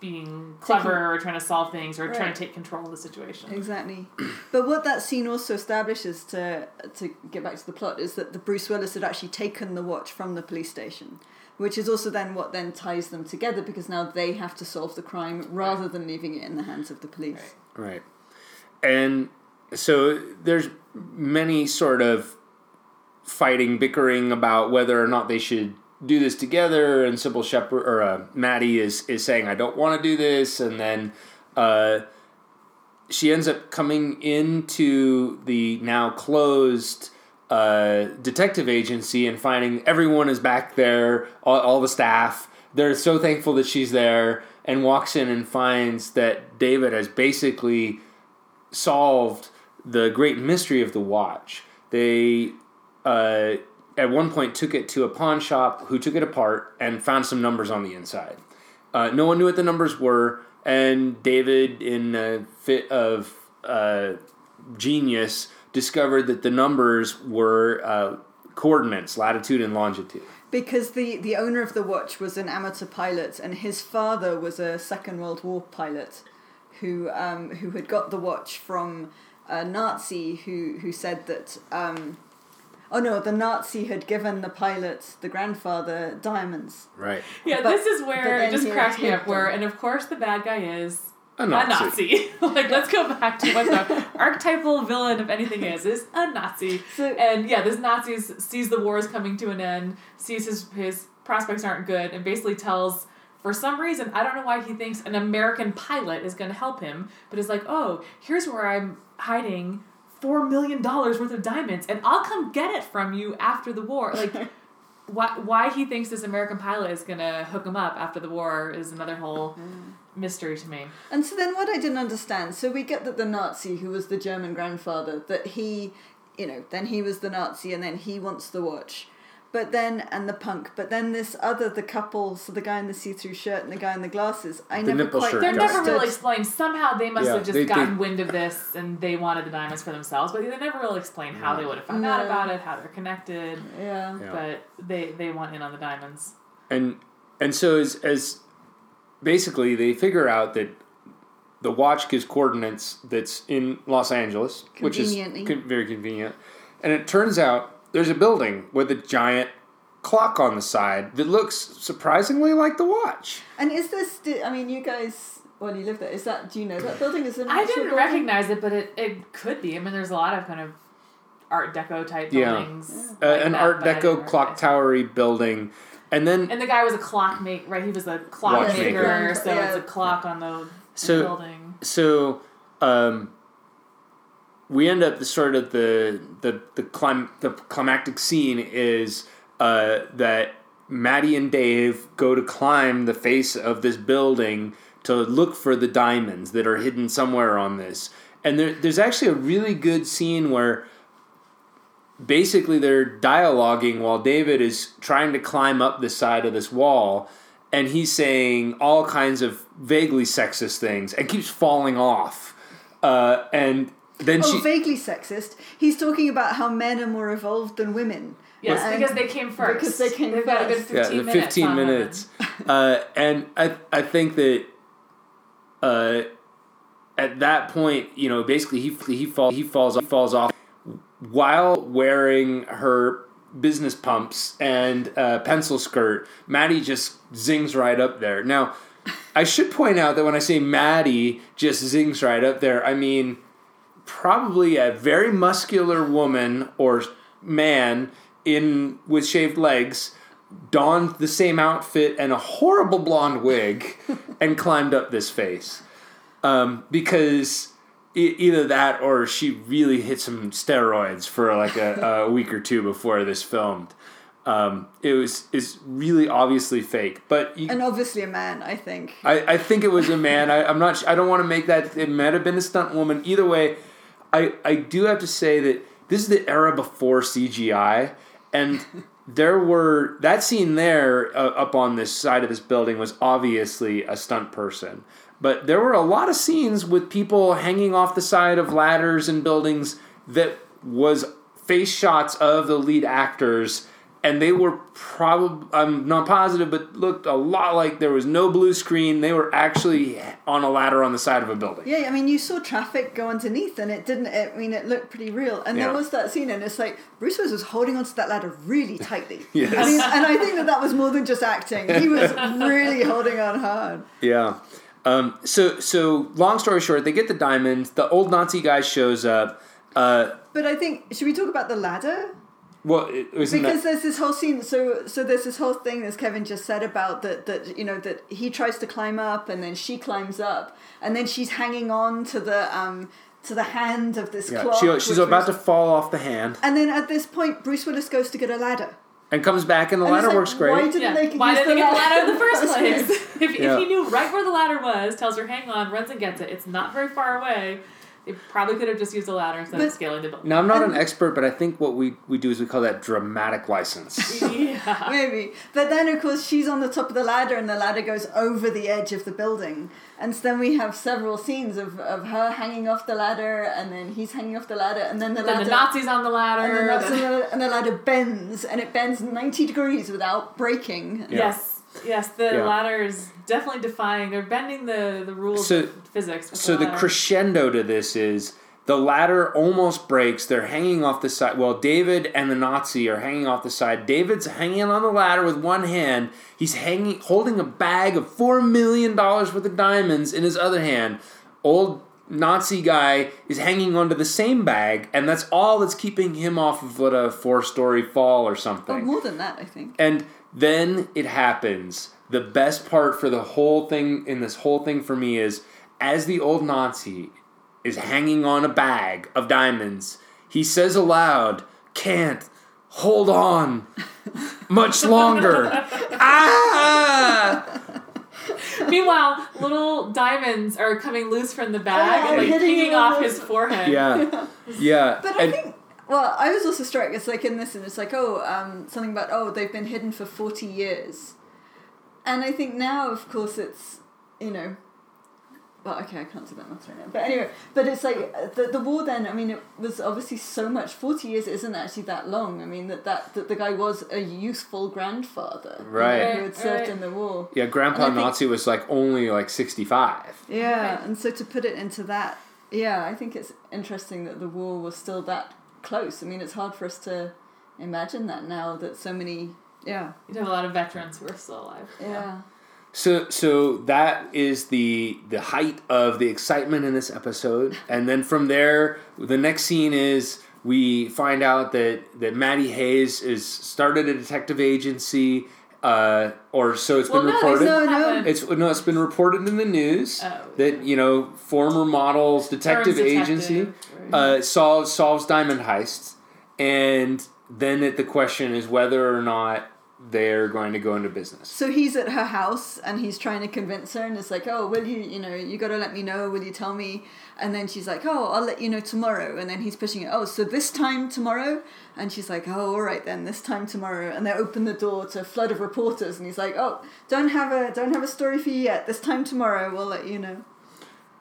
being clever or trying to solve things or trying to take control of the situation. Exactly. But what that scene also establishes to to get back to the plot is that the Bruce Willis had actually taken the watch from the police station, which is also then what then ties them together because now they have to solve the crime rather than leaving it in the hands of the police. Right. Right. And so there's many sort of fighting, bickering about whether or not they should do this together. And Cybill Shepherd or uh, Maddie is is saying, "I don't want to do this," and then uh, she ends up coming into the now closed. Uh, detective agency and finding everyone is back there, all, all the staff. They're so thankful that she's there, and walks in and finds that David has basically solved the great mystery of the watch. They uh, at one point took it to a pawn shop who took it apart and found some numbers on the inside. Uh, no one knew what the numbers were, and David, in a fit of uh, genius, discovered that the numbers were uh, coordinates, latitude and longitude. Because the, the owner of the watch was an amateur pilot, and his father was a Second World War pilot, who um, who had got the watch from a Nazi who who said that. Um, oh no, the Nazi had given the pilot, the grandfather, diamonds. Right. Yeah, But- this is where it just he cracks me up. Where and of course the bad guy is A a Nazi. Nazi. like let's go back to what the archetypal villain of anything is is a Nazi. So- and yeah, this Nazi sees the war is coming to an end, sees his his prospects aren't good, and basically tells. For some reason, I don't know why he thinks an American pilot is going to help him, but is like, oh, here's where I'm hiding four million dollars worth of diamonds, and I'll come get it from you after the war. Like, why why he thinks this American pilot is gonna hook him up after the war is another whole mm. Mystery to me. And so then what I didn't understand, so we get that the Nazi, who was the German grandfather, that he, you know, then he was the Nazi and then he wants the watch. But then, and the punk, but then this other, the couple, so the guy in the see through shirt and the guy in the glasses, I The never quite They're guy. never really explained. Somehow they must Yeah, have just they- gotten they- wind of this and they wanted the diamonds for themselves, but they never really explain how they would have found No. out about it, how they're connected. Yeah. Yeah. But they they want in on the diamonds. and and so as as basically they figure out that the watch gives coordinates that's in Los Angeles, which is con- very convenient. And it turns out there's a building with a giant clock on the side that looks surprisingly like the watch. And is this, I mean, you guys, well, you live there, is that, do you know that building? Is it an I didn't building? recognize it, but it, it could be. I mean, there's a lot of kind of Art Deco type Yeah. buildings. Uh, like an that, Art but I didn't Deco clock recognize towery building. And then And the guy was a clock make right. He was a clockmaker, Watchmaker. so Yeah. it's a clock on the So- building. so um, we end up the sort of the the the clim- the climactic scene is uh, that Maddie and Dave go to climb the face of this building to look for the diamonds that are hidden somewhere on this. And there, there's actually a really good scene where basically they're dialoguing while David is trying to climb up the side of this wall and he's saying all kinds of vaguely sexist things and keeps falling off. Uh, and then Oh, she vaguely sexist. He's talking about how men are more evolved than women. Yes, And- because they came first. because they came They've got a good fifteen yeah, the minutes. 15 on minutes. uh, and I I think that uh, at that point, you know, basically he he falls he falls he falls off while wearing her business pumps and uh, pencil skirt. Maddie just zings right up there. Now, I should point out that when I say Maddie just zings right up there, I mean probably a very muscular woman or man in with shaved legs donned the same outfit and a horrible blonde wig and climbed up this face um, because e- either that or she really hit some steroids for like a, a week or two before this filmed um, it was is really obviously fake but you, And obviously a man, I think. I, I think it was a man. I, I'm not. I don't want to make that. It might have been a stunt woman. Either way, I I do have to say that this is the era before CGI, and there were that scene there uh, up on this side of this building was obviously a stunt person. But there were a lot of scenes with people hanging off the side of ladders and buildings that was face shots of the lead actors and they were probably I'm not positive, but looked a lot like there was no blue screen. They were actually on a ladder on the side of a building. Yeah, I mean, you saw traffic go underneath, and it didn't. I mean, it looked pretty real. And Yeah. there was that scene, and it's like Bruce Willis was holding onto that ladder really tightly. Yes. I mean, and I think that that was more than just acting. He was really holding on hard. Yeah. Um, so so long story short, they get the diamond. The old Nazi guy shows up. Uh, But I think should we talk about the ladder? well, Because that, there's this whole scene. So so there's this whole thing, as Kevin just said about that that you know that he tries to climb up, and then she climbs up, and then she's hanging on to the um to the hand of this yeah, clock. she, she's about was- to fall off the hand And then at this point, Bruce Willis goes to get a ladder. And comes back, and the And it's ladder like, works great. Why didn't Yeah. they Why use didn't they get the ladder in the first place? place? if, Yeah. if he knew right where the ladder was, tells her, hang on, runs and gets it. It's not very far away. They probably could have just used a ladder instead of scaling the building. Now I'm not an expert, but I think what we, we do is we call that dramatic license. yeah. Maybe. But then, of course, she's on the top of the ladder and the ladder goes over the edge of the building. And so then we have several scenes of, of her hanging off the ladder and then he's hanging off the ladder and then the Then ladder. the Nazis on the ladder. and, then and the, and the ladder bends and it bends 90 degrees without breaking. Yeah. Yes. Yes, the Yeah. ladder is definitely defying. They're bending the, the rules So- of physics. So the ladder. crescendo to this is the ladder almost breaks. They're hanging off the side. Well, David and the Nazi are hanging off the side. David's hanging on the ladder with one hand. He's hanging, holding a bag of four million dollars worth of diamonds in his other hand. Old Nazi guy is hanging onto the same bag, and that's all that's keeping him off of what a four-story fall or something. more than that, I think. And then it happens. The best part for the whole thing in this whole thing for me is as the old Nazi is hanging on a bag of diamonds, he says aloud, Can't hold on much longer. ah! Meanwhile, little diamonds are coming loose from the bag Oh, and like hitting pinging him on off his forehead. Yeah. Yeah. But I think, well, I was also struck. It's like in this, and it's like, oh, um, something about, oh, they've been hidden for 40 years. And I think now, of course, it's, you know, well, okay, I can't do that math right now. But anyway, but it's like uh, the, the war then, I mean, it was obviously so much. 40 years isn't actually that long. I mean, that, that, that the guy was a youthful grandfather. you know, Who had served Right. in the war. yeah, Grandpa And I think- Nazi was like only like 65. Yeah, Right. and so to put it into that, yeah, I think it's interesting that the war was still that close. I mean, it's hard for us to imagine that now that so many, yeah, You'd have a lot of veterans who are still alive. yeah. So so that is the the height of the excitement in this episode, and then from there, the next scene is we find out that that Maddie Hayes is started a detective agency, uh, or so it's Well, been no, reported. No, no. haven't. It's no, it's been reported in the news Oh. that you know former models detective agency detective, right. Uh, solves solves diamond heists, and then it, the question is whether or not they're going to go into business. So he's at her house and he's trying to convince her, and it's like, oh, will you, you know, you got to let me know, will you tell me? And then she's like, oh, I'll let you know tomorrow. And then he's pushing it, oh, so this time tomorrow? And she's like, oh, all right then, this time tomorrow. And they open the door to a flood of reporters, and he's like, oh, don't have a don't have a story for you yet. This time tomorrow, we'll let you know.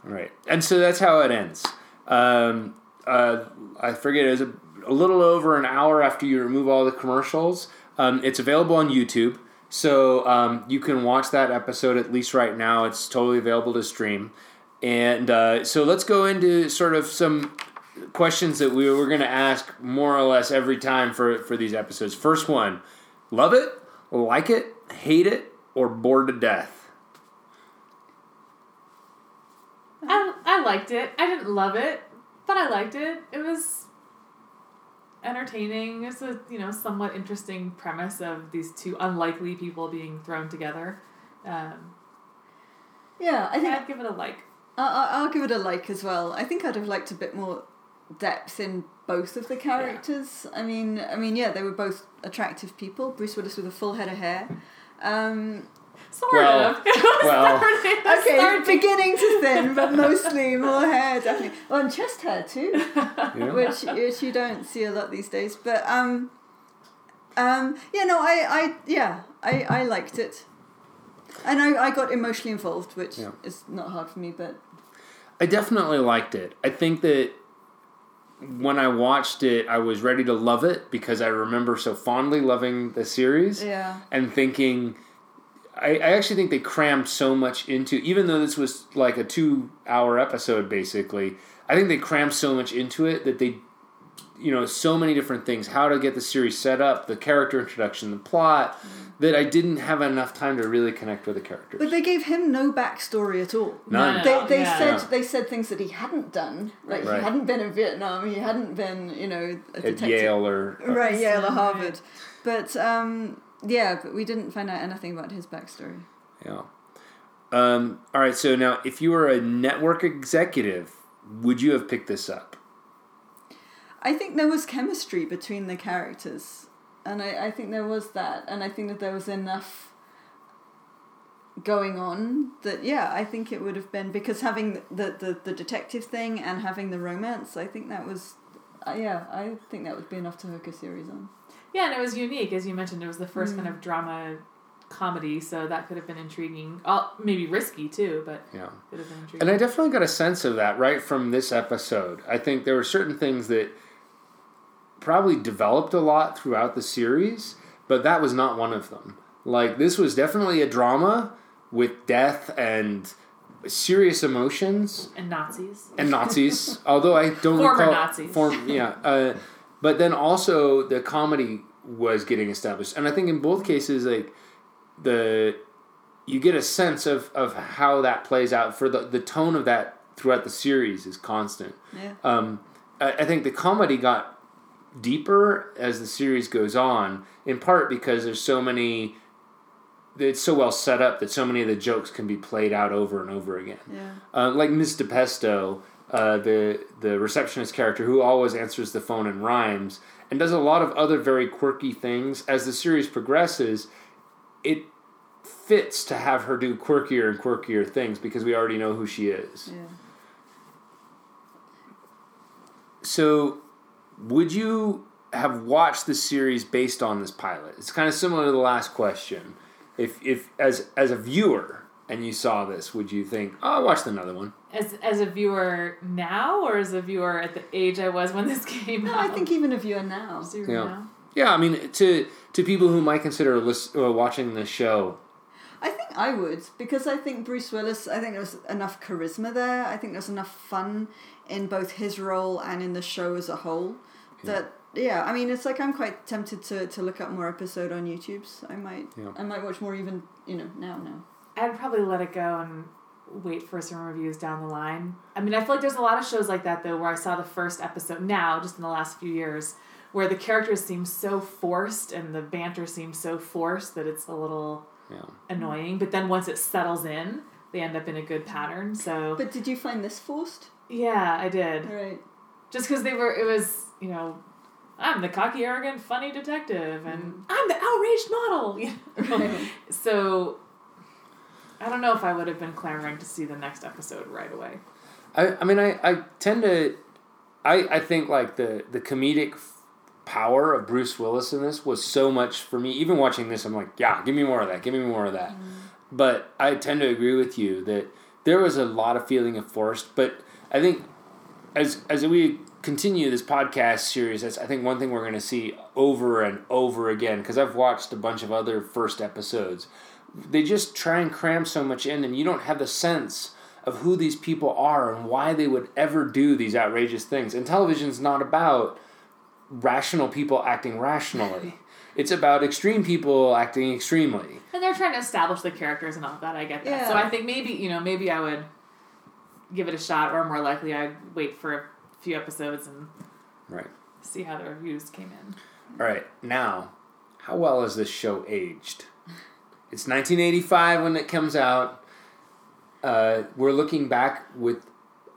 Right, and so that's how it ends. Um, uh, I forget it was a, a little over an hour after you remove all the commercials. Um, it's available on YouTube, so um, you can watch that episode at least right now. It's totally available to stream, And uh, so let's go into sort of some questions that we were going to ask more or less every time for, for these episodes. First one love it, like it, hate it, or bored to death? I, I liked it. I didn't love it, but I liked it. It was entertaining. It's a you know somewhat interesting premise of these two unlikely people being thrown together. Um, Yeah, I think I'd give it a like. I- I- I'll give it a like as well. I think I'd have liked a bit more depth in both of the characters. I mean, I mean, yeah, they were both attractive people. Bruce Willis with a full head of hair. Um, Sort Well, of. Well. starting- okay, starting- beginning to thin, but mostly more hair, definitely. Oh, and chest hair too, Yeah. which which you don't see a lot these days. But um, um, yeah, no, I, I, yeah, I, I liked it, and I, I got emotionally involved, which Yeah. is not hard for me, but I definitely liked it. I think that when I watched it, I was ready to love it because I remember so fondly loving the series yeah. and thinking. I, I actually think they crammed so much into, even though this was like a two hour episode basically, I think they crammed so much into it that they, you know, so many different things how to get the series set up, the character introduction, the plot, that I didn't have enough time to really connect with the characters. But they gave him no backstory at all. None. They, they Yeah. said Yeah. they said things that he hadn't done. Like Right. he hadn't been in Vietnam. He hadn't been, you know, a At detective. Yale or. Right, Yale or Harvard. But um, yeah, but we didn't find out anything about his backstory. Yeah. Um, all right. So now, if you were a network executive, would you have picked this up? I think there was chemistry between the characters, and I, I think there was that, and I think that there was enough going on that yeah, I think it would have been because having the the, the detective thing and having the romance, I think that was. Uh, yeah, I think that would be enough to hook a series on. Yeah, and it was unique, as you mentioned. It was the first Mm. kind of drama comedy, so that could have been intriguing. Uh, maybe risky too, but Yeah. could have been intriguing. And I definitely got a sense of that right from this episode. I think there were certain things that probably developed a lot throughout the series, but that was not one of them. Like, this was definitely a drama with death and serious emotions. and Nazis. and Nazis. although I don't Former recall Nazis. Form, yeah, uh, but then also the comedy was getting established, and I think in both cases, like the you get a sense of of how that plays out for the the tone of that throughout the series is constant. Yeah. Um, I, I think the comedy got deeper as the series goes on, in part because there's so many. It's so well set up that so many of the jokes can be played out over and over again. Yeah. Uh, like Miss DiPesto, uh, the the receptionist character who always answers the phone and rhymes, and does a lot of other very quirky things. As the series progresses, it fits to have her do quirkier and quirkier things because we already know who she is. Yeah. So, would you have watched the series based on this pilot? It's kind of similar to the last question. If if as as a viewer and you saw this, would you think, "Oh, I watched another one"? As as a viewer now, or as a viewer at the age I was when this came No, out? I think even a viewer now. As a viewer Yeah. now. Yeah, I mean, to to people who might consider lis- uh, watching the show, I think I would because I think Bruce Willis. I think there was enough charisma there. I think there's enough fun in both his role and in the show as a whole. That yeah, I mean, it's like I'm quite tempted to, to look up more episode on YouTube. So I might Yeah. I might watch more even you know now now. I'd probably let it go and wait for some reviews down the line. I mean, I feel like there's a lot of shows like that though, where I saw the first episode now, just in the last few years, where the characters seem so forced and the banter seems so forced that it's a little yeah. annoying. But then once it settles in, they end up in a good pattern. So But did you find this forced? yeah, I did. Right. Just because they were, it was you know. I'm the cocky, arrogant, funny detective, and mm. I'm the outraged model. You know? Right. So, I don't know if I would have been clamoring to see the next episode right away. I, I mean, I, I tend to, I, I think like the the comedic power of Bruce Willis in this was so much for me. Even watching this, I'm like, yeah, give me more of that, give me more of that. Mm-hmm. But I tend to agree with you that there was a lot of feeling of forced. But I think as as we continue this podcast series, that's I think one thing we're going to see over and over again because I've watched a bunch of other first episodes. They just try and cram so much in, and you don't have the sense of who these people are and why they would ever do these outrageous things. And television's not about rational people acting rationally. It's about extreme people acting extremely. And they're trying to establish the characters and all that. I get that. Yeah. So I think maybe you know maybe I would give it a shot, or more likely I'd wait for a few episodes and Right. see how the reviews came in. All right. Now, how well is this show aged? It's 1985 when it comes out. Uh, we're looking back with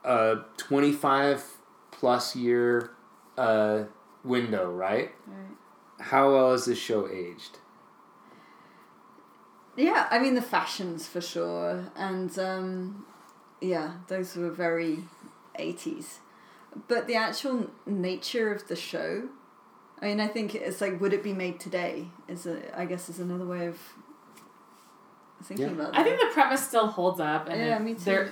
a 25 plus year uh, window, right? Right. How well is this show aged? Yeah, I mean the fashions for sure, and um, yeah, those were very eighties. But the actual nature of the show, I mean, I think it's like, would it be made today? Is a, I guess is another way of thinking Yeah. about. I think the premise still holds up, and Yeah, me too.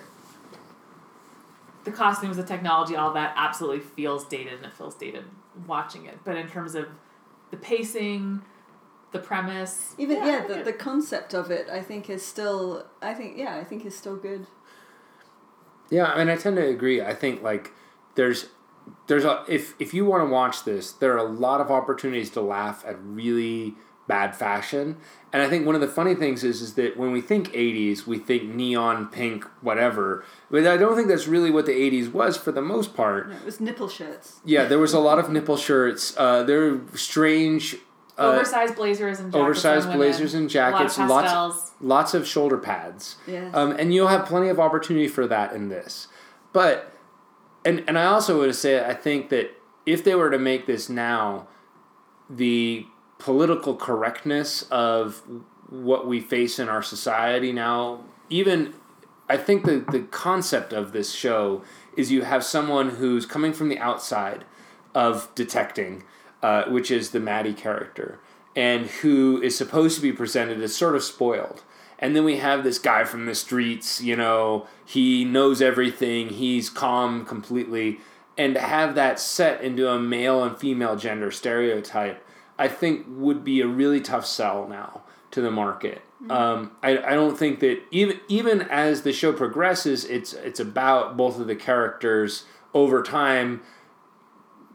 The costumes, the technology, all that absolutely feels dated, and it feels dated watching it. But in terms of the pacing, the premise, even I yeah, the, it. the concept of it, I think is still. I think yeah, I think is still good. Yeah, I mean, I tend to agree. I think like there's there's a if if you want to watch this, there are a lot of opportunities to laugh at really bad fashion. And I think one of the funny things is is that when we think 80s, we think neon pink whatever. But I don't think that's really what the 80s was for the most part. No, it was nipple shirts. Yeah, there was a lot of nipple shirts. Uh, there were strange uh, oversized blazers and jackets oversized blazers and a lot of jackets, lots lots of shoulder pads. Yes. Um, and you'll have plenty of opportunity for that in this. But and and I also would say I think that if they were to make this now, the political correctness of what we face in our society now, even I think the the concept of this show is you have someone who's coming from the outside of detecting, uh, which is the Maddie character, and who is supposed to be presented as sort of spoiled. And then we have this guy from the streets, you know, he knows everything, he's calm completely. And to have that set into a male and female gender stereotype, I think would be a really tough sell now to the market. Um, I, I don't think that even even as the show progresses, it's it's about both of the characters over time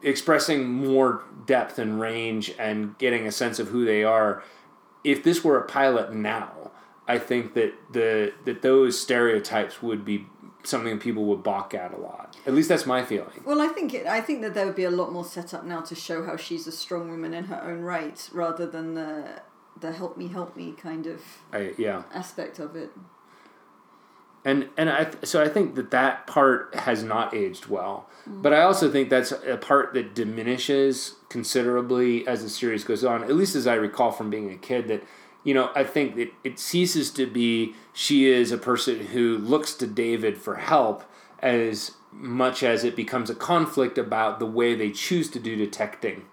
expressing more depth and range and getting a sense of who they are. If this were a pilot now, I think that the that those stereotypes would be something people would balk at a lot. At least that's my feeling. Well, I think it, I think that there would be a lot more set up now to show how she's a strong woman in her own right, rather than the the help me help me kind of I yeah. aspect of it. and and I th- so I think that that part has not aged well. But I also think that's a part that diminishes considerably as the series goes on. At least as I recall from being a kid, that you know I think that it ceases to be she is a person who looks to David for help as much as it becomes a conflict about the way they choose to do detecting.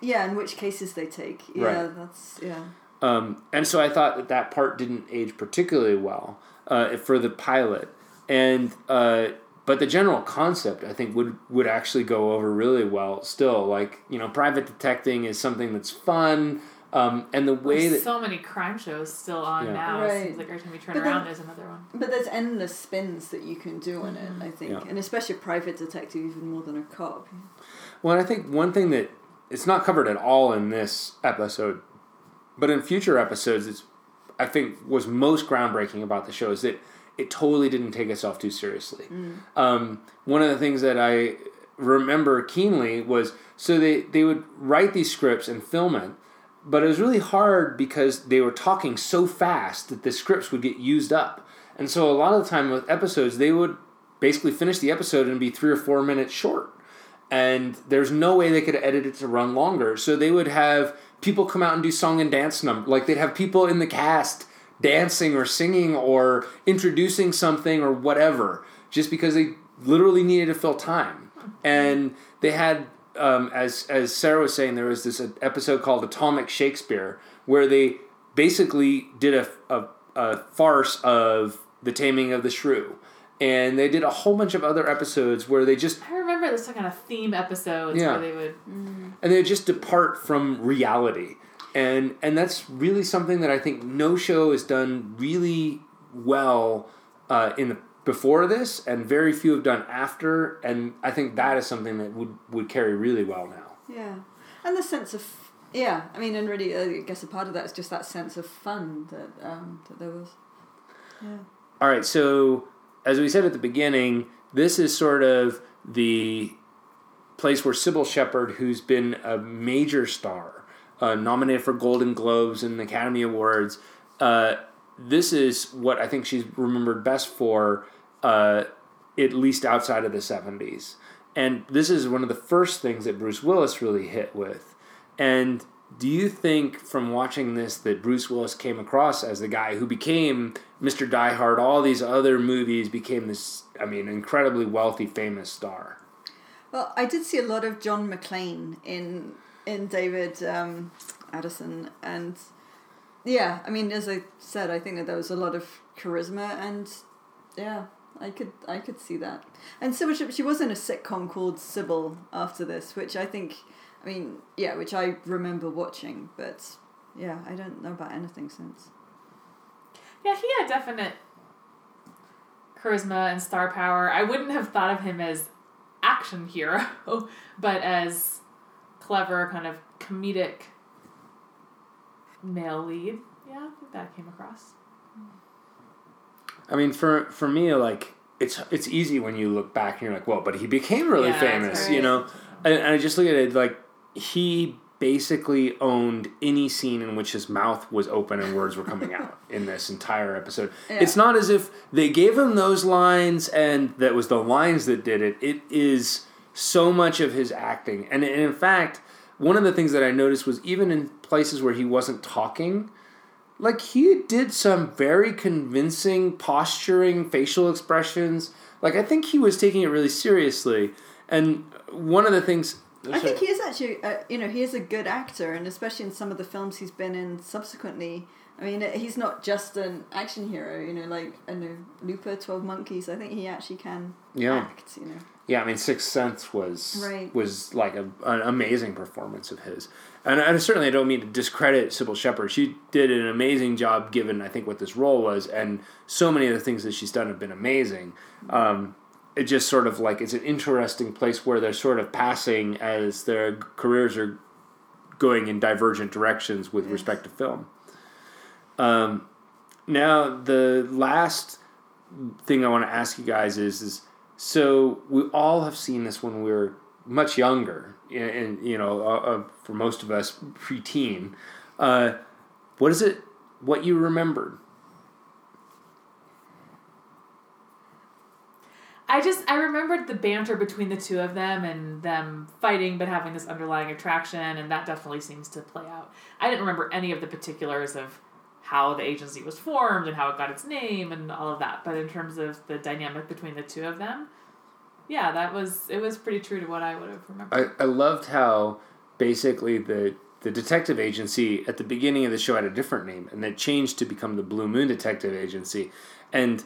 Yeah, in which cases they take. Yeah, Right. that's yeah. Um, and so I thought that that part didn't age particularly well uh, for the pilot, and uh, but the general concept I think would would actually go over really well. Still, like you know, private detecting is something that's fun, um, and the way There's that so many crime shows still on Yeah. now. It Right. seems like every time we turn But around, then- there's another one. But there's endless spins that you can do on it. I think, Yeah. and especially private detective, even more than a cop. Well, I think one thing that it's not covered at all in this episode, but in future episodes, it's I think was most groundbreaking about the show is that it totally didn't take itself too seriously. Um, one of the things that I remember keenly was so they they would write these scripts and film it, but it was really hard because they were talking so fast that the scripts would get used up, and so a lot of the time with episodes they would basically finish the episode and be three or four minutes short and there's no way they could edit it to run longer. So they would have people come out and do song and dance number, like they'd have people in the cast dancing or singing or introducing something or whatever, just because they literally needed to fill time. And they had, um, as as Sarah was saying, there was this episode called Atomic Shakespeare where they basically did a, a, a farce of the Taming of the Shrew. And they did a whole bunch of other episodes where they just I remember there's some kind of theme episodes Yeah. where they would. and they just depart from reality and and that's really something that i think no show has done really well uh, in the before this, and very few have done after. And I think that is something that would would carry really well now. Yeah, and the sense of yeah, I mean, and really, uh, I guess a part of that is just that sense of fun that um, that there was. Yeah. All right, so as we said at the beginning, this is sort of the place where Cybill Shepherd, who's been a major star, uh, nominated for Golden Globes and Academy Awards, uh, this is what I think she's remembered best for, uh, at least outside of the 70s. And this is one of the first things that Bruce Willis really hit with. And do you think from watching this that Bruce Willis came across as the guy who became Mr. Die Hard, all these other movies became this, I mean, incredibly wealthy, famous star? Well, I did see a lot of John McClane in in David um, Addison, and yeah, I mean, as I said, I think that there was a lot of charisma, and yeah, I could I could see that. And Cybill, she, she was in a sitcom called Cybill after this, which I think, I mean, yeah, which I remember watching, but yeah, I don't know about anything since. Yeah, he had definite charisma and star power. I wouldn't have thought of him as action hero, but as clever, kind of comedic male lead. Yeah, I think that came across. I mean, for for me, like it's it's easy when you look back and you're like, well, but he became really Yeah, famous, right. you know. And, and I just look at it like he basically owned any scene in which his mouth was open and words were coming out in this entire episode. Yeah. It's not as if they gave him those lines and that was the lines that did it. It is so much of his acting, and, and in fact, one of the things that I noticed was even in places where he wasn't talking like he did some very convincing posturing facial expressions like i think he was taking it really seriously and one of the things I think he is actually, uh, you know, he is a good actor, and especially in some of the films he's been in subsequently. I mean, he's not just an action hero, you know, like I know Looper, Twelve Monkeys. I think he actually can Yeah. act, you know. Yeah i mean sixth sense was Right. was like a, an amazing performance of his and I certainly don't mean to discredit Cybill Shepherd. She did an amazing job given, I think, what this role was, and so many of the things that she's done have been amazing. Um, it just sort of like it's an interesting place where they're sort of passing as their careers are going in divergent directions with Yes. respect to film. Um, now, the last thing I want to ask you guys is, is so we all have seen this when we were much younger, and, and you know, uh, for most of us, preteen. Uh, what is it? What you remembered? I just I remembered the banter between the two of them and them fighting but having this underlying attraction and that definitely seems to play out. I didn't remember any of the particulars of how the agency was formed and how it got its name and all of that, but in terms of the dynamic between the two of them, yeah, that was it was pretty true to what I would have remembered. I, I loved how basically the the detective agency at the beginning of the show had a different name and it changed to become the Blue Moon Detective Agency. And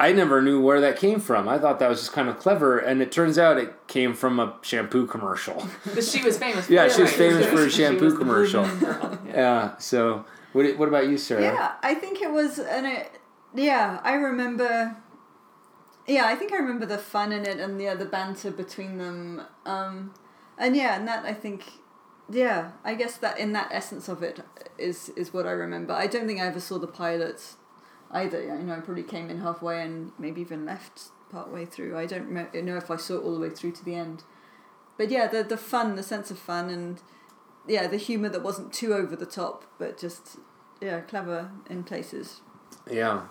I never knew where that came from. I thought that was just kind of clever, and it turns out it came from a shampoo commercial. But she was famous Yeah, she was famous for a shampoo was the Blue commercial. Yeah. So, what, what about you, Sarah? Yeah, I think it was, and it, yeah, I remember. Yeah, I think I remember the fun in it and yeah, the banter between them, um, and yeah, and that I think, yeah, I guess that in that essence of it is is what I remember. I don't think I ever saw the pilots either. You know, I probably came in halfway and maybe even left part way through. I don't know if I saw it all the way through to the end, but yeah, the the fun, the sense of fun, and yeah, the humor that wasn't too over the top, but just yeah, clever in places. Yeah.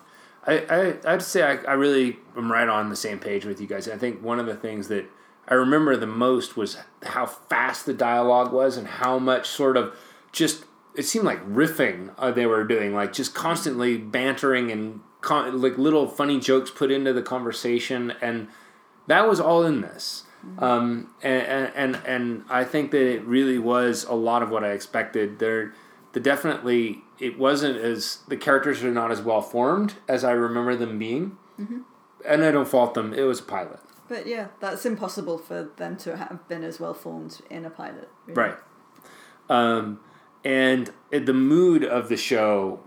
I, I, I'd say I, I really am right on the same page with you guys. I think one of the things that I remember the most was how fast the dialogue was and how much sort of just, it seemed like riffing uh, they were doing, like just constantly bantering and con- like little funny jokes put into the conversation. And that was all in this. Um, and, and, and I think that it really was a lot of what I expected. There, the definitely it wasn't as the characters are not as well formed as I remember them being, and I don't fault them. It was a pilot, But yeah, that's impossible for them to have been as well formed in a pilot. really. right? Um, and the mood of the show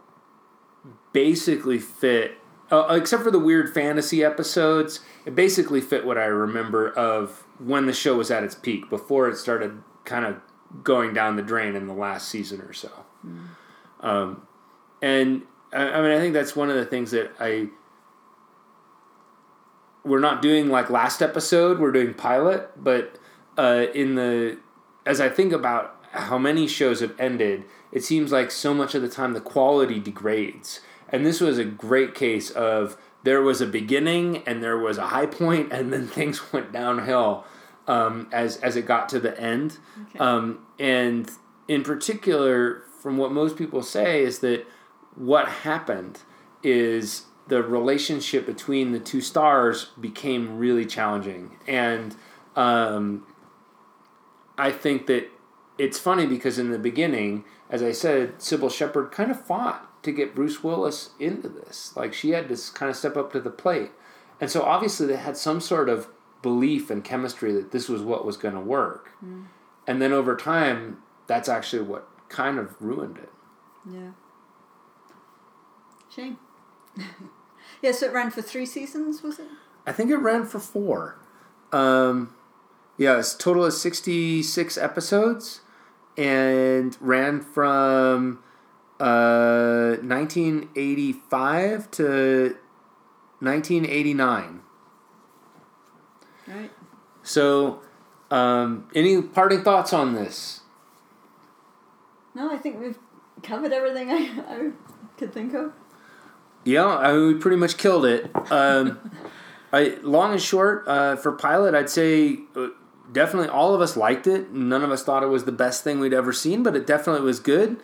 basically fit uh, except for the weird fantasy episodes, it basically fit what I remember of when the show was at its peak before it started kind of going down the drain in the last season or so. Mm. Um, and I, I mean, I think that's one of the things that I we're not doing like last episode. We're doing pilot, but uh, in the as I think about how many shows have ended, it seems like so much of the time the quality degrades. And this was a great case of there was a beginning and there was a high point, and then things went downhill um, as as it got to the end. Okay. Um, and in particular, from what most people say, is that what happened is the relationship between the two stars became really challenging. And um, I think that it's funny because in the beginning, as I said, Cybill Shepherd kind of fought to get Bruce Willis into this. Like she had to kind of step up to the plate. And so obviously they had some sort of belief and chemistry that this was what was going to work. Mm. And then over time, that's actually what kind of ruined it. Yeah. Shame. yeah, so it ran for three seasons, was it? I think it ran for four. Um, yeah, it's total of 66 episodes and ran from uh, 1985 to 1989. Right. So, um, any parting thoughts on this? No, I think we've covered everything I, I could think of. Yeah, I we pretty much killed it. Um, I long and short uh, for pilot, I'd say uh, definitely all of us liked it. None of us thought it was the best thing we'd ever seen, but it definitely was good.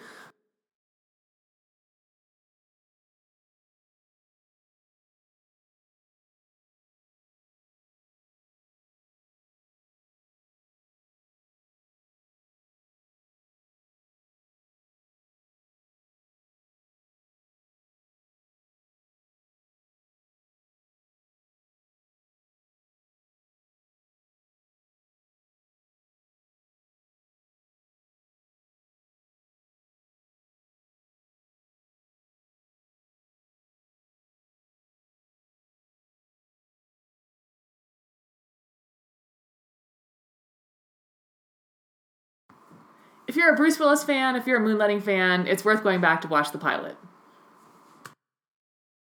If you're a Bruce Willis fan, if you're a Moonlighting fan, it's worth going back to watch the pilot.